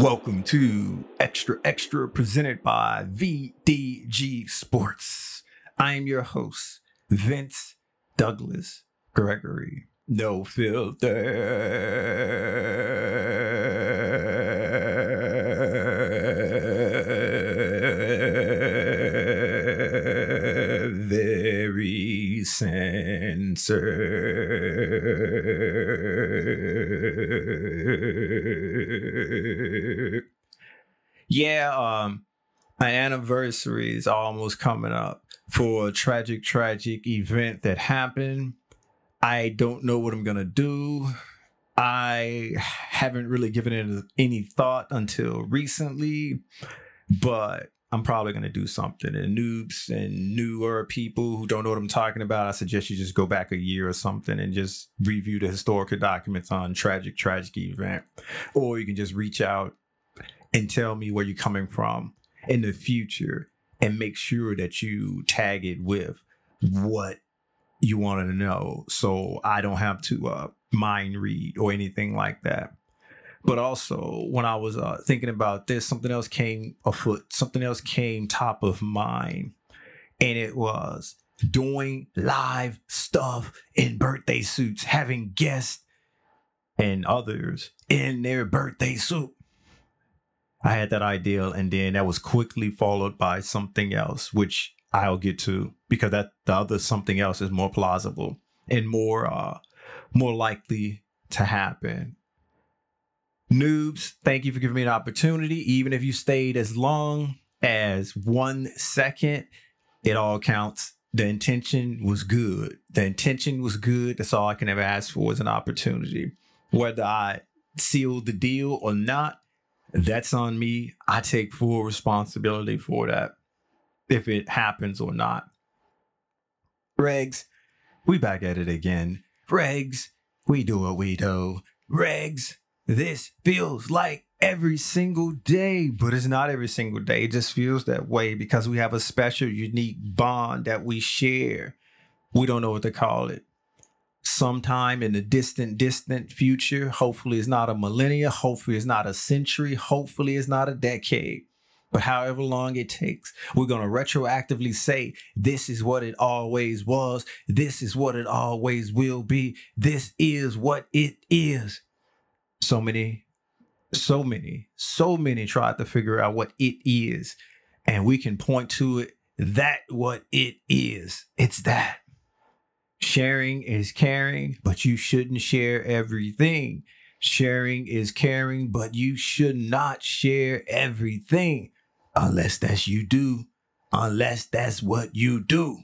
Welcome to Xtra Xtra presented by VDG Sports. I am your host, Vince Douglas Gregory. No filter. Very. Yeah, um, an anniversary is almost coming up for a tragic, tragic event that happened. I don't know what I'm gonna do. I haven't really given it any thought until recently, but I'm probably gonna do something. And noobs and newer people who don't know what I'm talking about, I suggest you just go back a year or something and just review the historical documents on tragic, tragic event. Or you can just reach out and tell me where you're coming from in the future and make sure that you tag it with what you wanted to know so I don't have to uh, mind read or anything like that. But also, when I was uh, thinking about this, something else came afoot, something else came top of mind, and it was doing live stuff in birthday suits, having guests and others in their birthday suit. I had that idea, and then that was quickly followed by something else, which I'll get to because that the other something else is more plausible and more uh more likely to happen. Noobs, thank you for giving me an opportunity. Even if you stayed as long as one second, it all counts. The intention was good. The intention was good. That's all I can ever ask for is an opportunity. Whether I seal the deal or not, that's on me. I take full responsibility for that if it happens or not. Regs, we back at it again. Regs, we do what we do. Regs, this feels like every single day, but it's not every single day. It just feels that way because we have a special, unique bond that we share. We don't know what to call it. Sometime in the distant, distant future, hopefully it's not a millennia, hopefully it's not a century, hopefully it's not a decade but however long it takes, we're going to retroactively say, this is what it always was. This is what it always will be. This is what it is. So many, so many, so many tried to figure out what it is. And we can point to it that what it is. It's that. Sharing is caring, but you shouldn't share everything. Sharing is caring, but you should not share everything unless that's you do, unless that's what you do.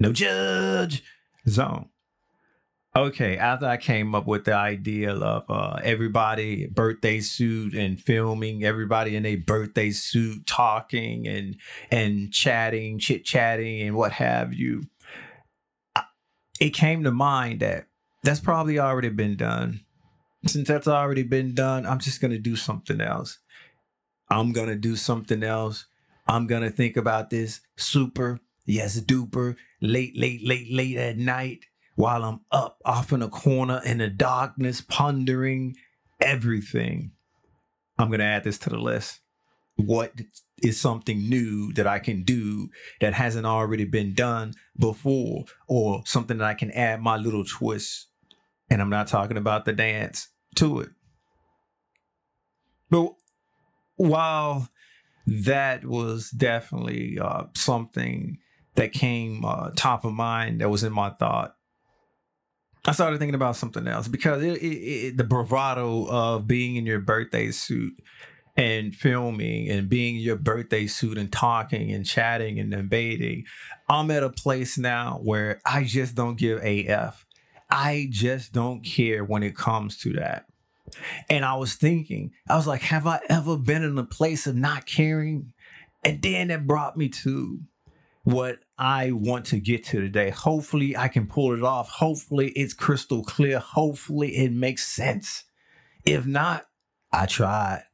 No judge zone. Okay, after I came up with the idea of uh, everybody birthday suit and filming everybody in a birthday suit talking and and chatting, chit chatting, and what have you, it came to mind that that's probably already been done. Since that's already been done, I'm just gonna do something else. I'm gonna do something else. I'm gonna think about this super, yes, duper, late, late, late, late at night while I'm up off in a corner in the darkness, pondering everything. I'm gonna add this to the list. What is something new that I can do that hasn't already been done before, or something that I can add my little twist? And I'm not talking about the dance to it. But while that was definitely uh, something that came uh, top of mind that was in my thought i started thinking about something else because it, it, it, the bravado of being in your birthday suit and filming and being in your birthday suit and talking and chatting and debating. I'm at a place now where i just don't give a f. I just don't care when it comes to that. And I was thinking, I was like, have I ever been in a place of not caring? And then it brought me to what I want to get to today. Hopefully, I can pull it off. Hopefully, it's crystal clear. Hopefully, it makes sense. If not, I tried.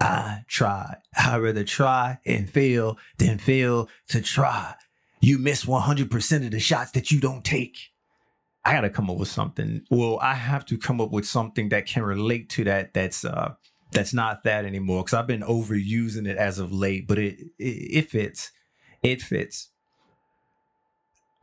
I tried. I'd rather try and fail than fail to try. You miss 100% of the shots that you don't take. I got to come up with something. Well, I have to come up with something that can relate to that. That's uh, that's not that anymore because I've been overusing it as of late, but it, it it fits. It fits.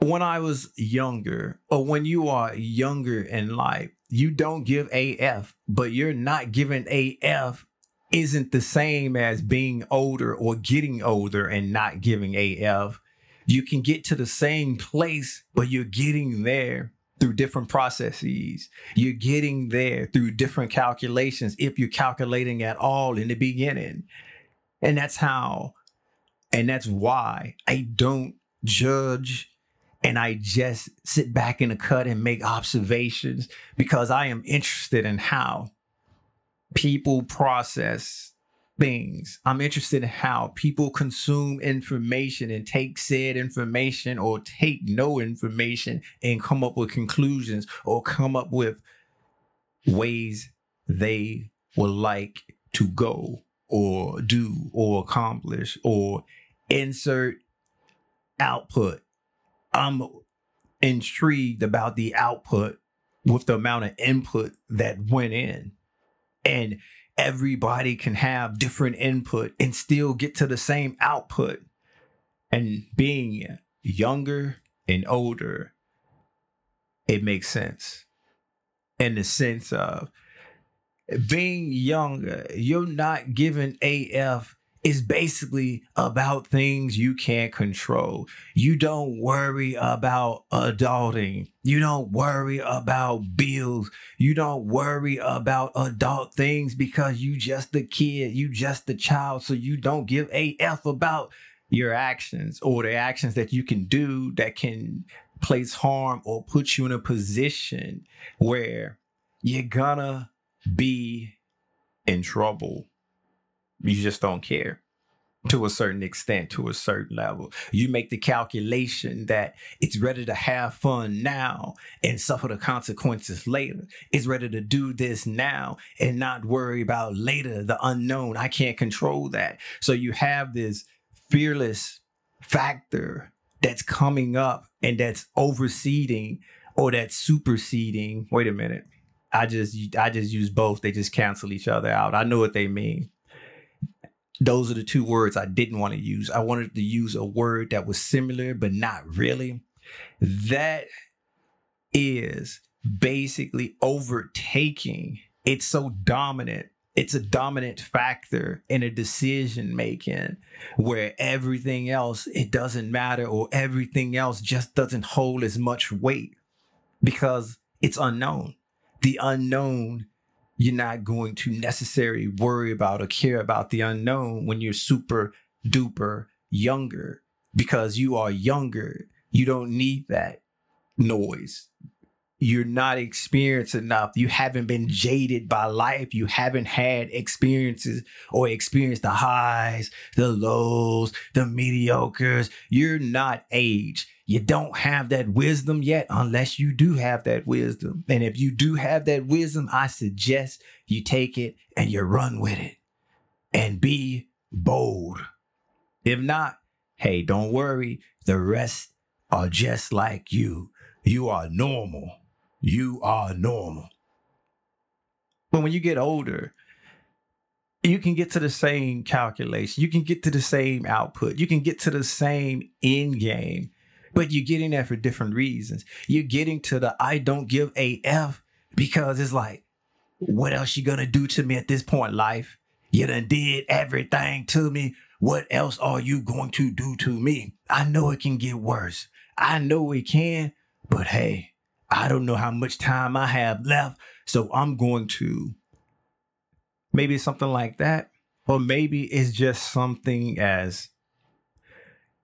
When I was younger, or when you are younger in life, you don't give AF, but you're not giving AF isn't the same as being older or getting older and not giving AF. You can get to the same place, but you're getting there through different processes. You're getting there through different calculations if you're calculating at all in the beginning. And that's how, and that's why I don't judge and I just sit back in the cut and make observations because I am interested in how people process things. I'm interested in how people consume information and take said information or take no information and come up with conclusions or come up with ways they would like to go or do or accomplish or insert output. I'm intrigued about the output with the amount of input that went in. And everybody can have different input and still get to the same output. And being younger and older, it makes sense in the sense of being younger, you're not given AF is basically about things you can't control. You don't worry about adulting. You don't worry about bills. You don't worry about adult things because you just a kid. You just a child. So you don't give a F about your actions or the actions that you can do that can place harm or put you in a position where you're gonna be in trouble you just don't care to a certain extent, to a certain level. You make the calculation that it's ready to have fun now and suffer the consequences later. It's ready to do this now and not worry about later, the unknown. I can't control that. So you have this fearless factor that's coming up and that's overseeding or that's superseding. Wait a minute. I just I just use both. They just cancel each other out. I know what they mean those are the two words I didn't want to use. I wanted to use a word that was similar, but not really. That is basically overtaking. It's so dominant. It's a dominant factor in a decision making where everything else, it doesn't matter or everything else just doesn't hold as much weight because it's unknown. The unknown you're not going to necessarily worry about or care about the unknown when you're super duper younger because you are younger. You don't need that noise. You're not experienced enough. You haven't been jaded by life. You haven't had experiences or experienced the highs, the lows, the mediocres. You're not age you don't have that wisdom yet unless you do have that wisdom. And if you do have that wisdom, I suggest you take it and you run with it and be bold. If not, hey, don't worry. The rest are just like you. You are normal. You are normal. But when you get older, you can get to the same calculation. You can get to the same output. You can get to the same end game but you're getting that for different reasons. You're getting to the I don't give a F because it's like, what else you gonna do to me at this point, life? You done did everything to me. What else are you going to do to me? I know it can get worse. I know it can, but hey, I don't know how much time I have left. So I'm going to maybe something like that. Or maybe it's just something as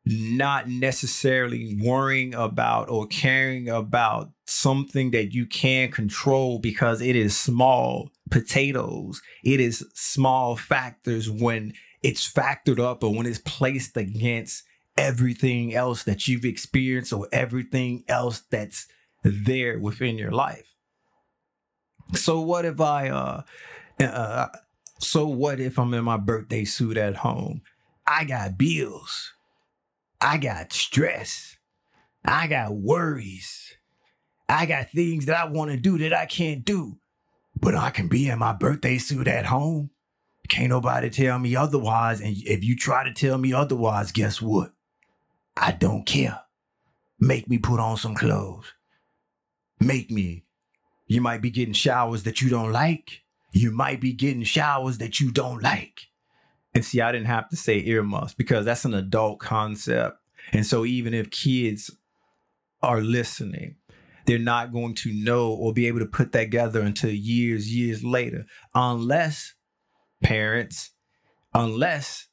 not necessarily worrying about or caring about something that you can control because it is small potatoes. It is small factors when it's factored up or when it's placed against everything else that you've experienced or everything else that's there within your life. So what if I uh uh so what if I'm in my birthday suit at home? I got bills I got stress. I got worries. I got things that I want to do that I can't do, but I can be in my birthday suit at home. Can't nobody tell me otherwise. And if you try to tell me otherwise, guess what? I don't care. Make me put on some clothes. Make me. You might be getting showers that you don't like. You might be getting showers that you don't like. And see, I didn't have to say earmuffs because that's an adult concept. And so even if kids are listening, they're not going to know or be able to put that together until years, years later, unless parents, unless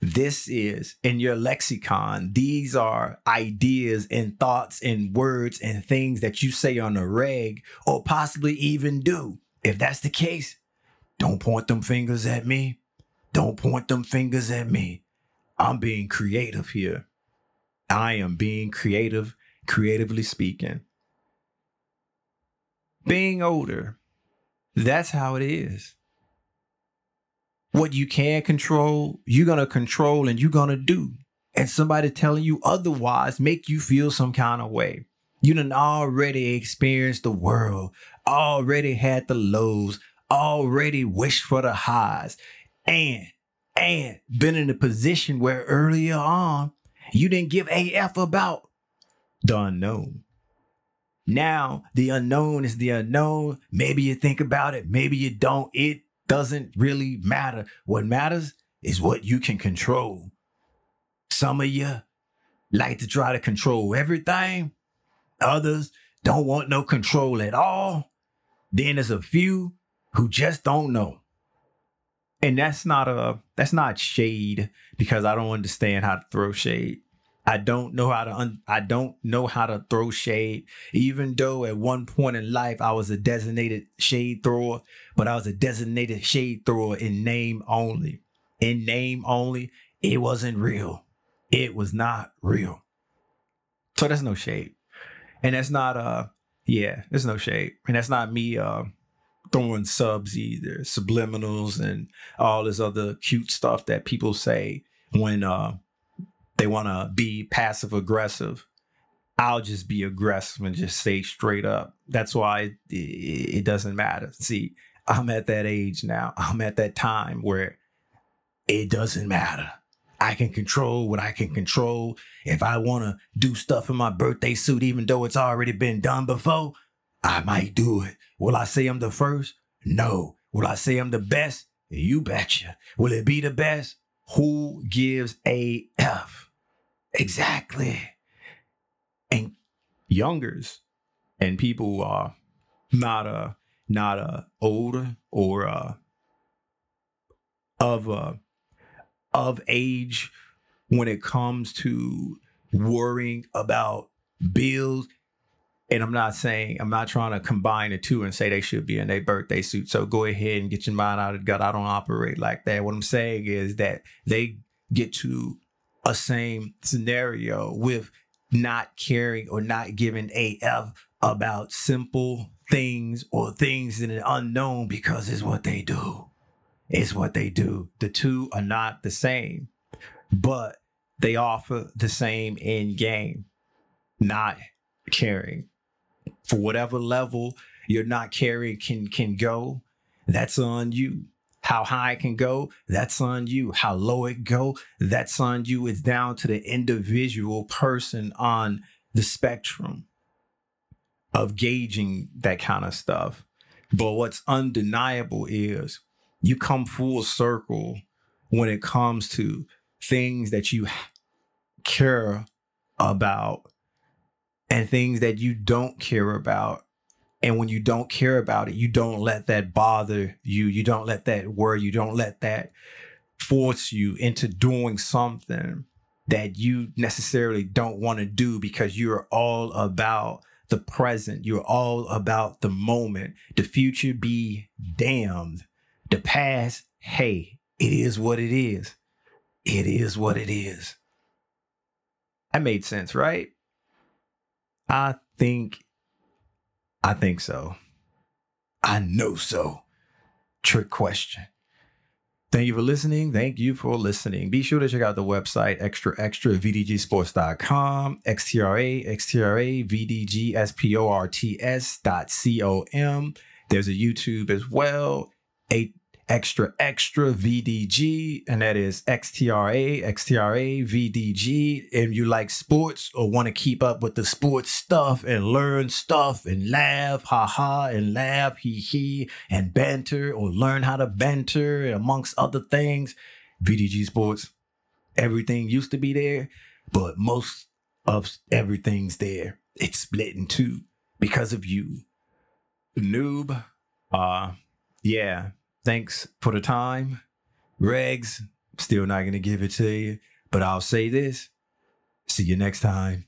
this is in your lexicon. These are ideas and thoughts and words and things that you say on a reg or possibly even do. If that's the case, don't point them fingers at me. Don't point them fingers at me. I'm being creative here. I am being creative, creatively speaking. Being older, that's how it is. What you can control, you're going to control and you're going to do. And somebody telling you otherwise make you feel some kind of way. You done already experienced the world, already had the lows, already wished for the highs, and and been in a position where earlier on you didn't give AF about the unknown. Now the unknown is the unknown. Maybe you think about it, maybe you don't. It doesn't really matter. What matters is what you can control. Some of you like to try to control everything. Others don't want no control at all. Then there's a few who just don't know. And that's not a that's not shade because I don't understand how to throw shade. I don't know how to un- I don't know how to throw shade. Even though at one point in life I was a designated shade thrower, but I was a designated shade thrower in name only. In name only, it wasn't real. It was not real. So that's no shade. And that's not uh yeah, there's no shade. And that's not me uh throwing subs either, subliminals and all this other cute stuff that people say when uh they want to be passive aggressive. I'll just be aggressive and just say straight up. That's why it, it doesn't matter. See, I'm at that age now. I'm at that time where it doesn't matter. I can control what I can control. If I want to do stuff in my birthday suit, even though it's already been done before, I might do it. Will I say I'm the first? No. Will I say I'm the best? You betcha. Will it be the best? Who gives a F? Exactly. And youngers and people who are not uh not uh older or uh of uh of age when it comes to worrying about bills and I'm not saying I'm not trying to combine the two and say they should be in their birthday suit. So go ahead and get your mind out of the gut. I don't operate like that. What I'm saying is that they get to a same scenario with not caring or not giving AF about simple things or things in an unknown because it's what they do. It's what they do. The two are not the same, but they offer the same end game, not caring. For whatever level you're not caring can can go, that's on you. How high it can go, that's on you. How low it go, that's on you. It's down to the individual person on the spectrum of gauging that kind of stuff. But what's undeniable is you come full circle when it comes to things that you care about and things that you don't care about and when you don't care about it, you don't let that bother you. You don't let that worry. You don't let that force you into doing something that you necessarily don't want to do because you're all about the present. You're all about the moment. The future be damned. The past, hey, it is what it is. It is what it is. That made sense, right? I think I think so. I know so. Trick question. Thank you for listening. Thank you for listening. Be sure to check out the website extra extra vdgsports.com, xtra xtra vdgsports dot com. There's a YouTube as well, a extra extra VDG, and that is XTRA, XTRA, VDG. And you like sports or want to keep up with the sports stuff and learn stuff and laugh, ha ha, and laugh, hee hee, and banter or learn how to banter amongst other things. VDG Sports, everything used to be there, but most of everything's there. It's split in two because of you. Noob. Uh yeah. Thanks for the time. Regs, still not gonna give it to you. But I'll say this. See you next time.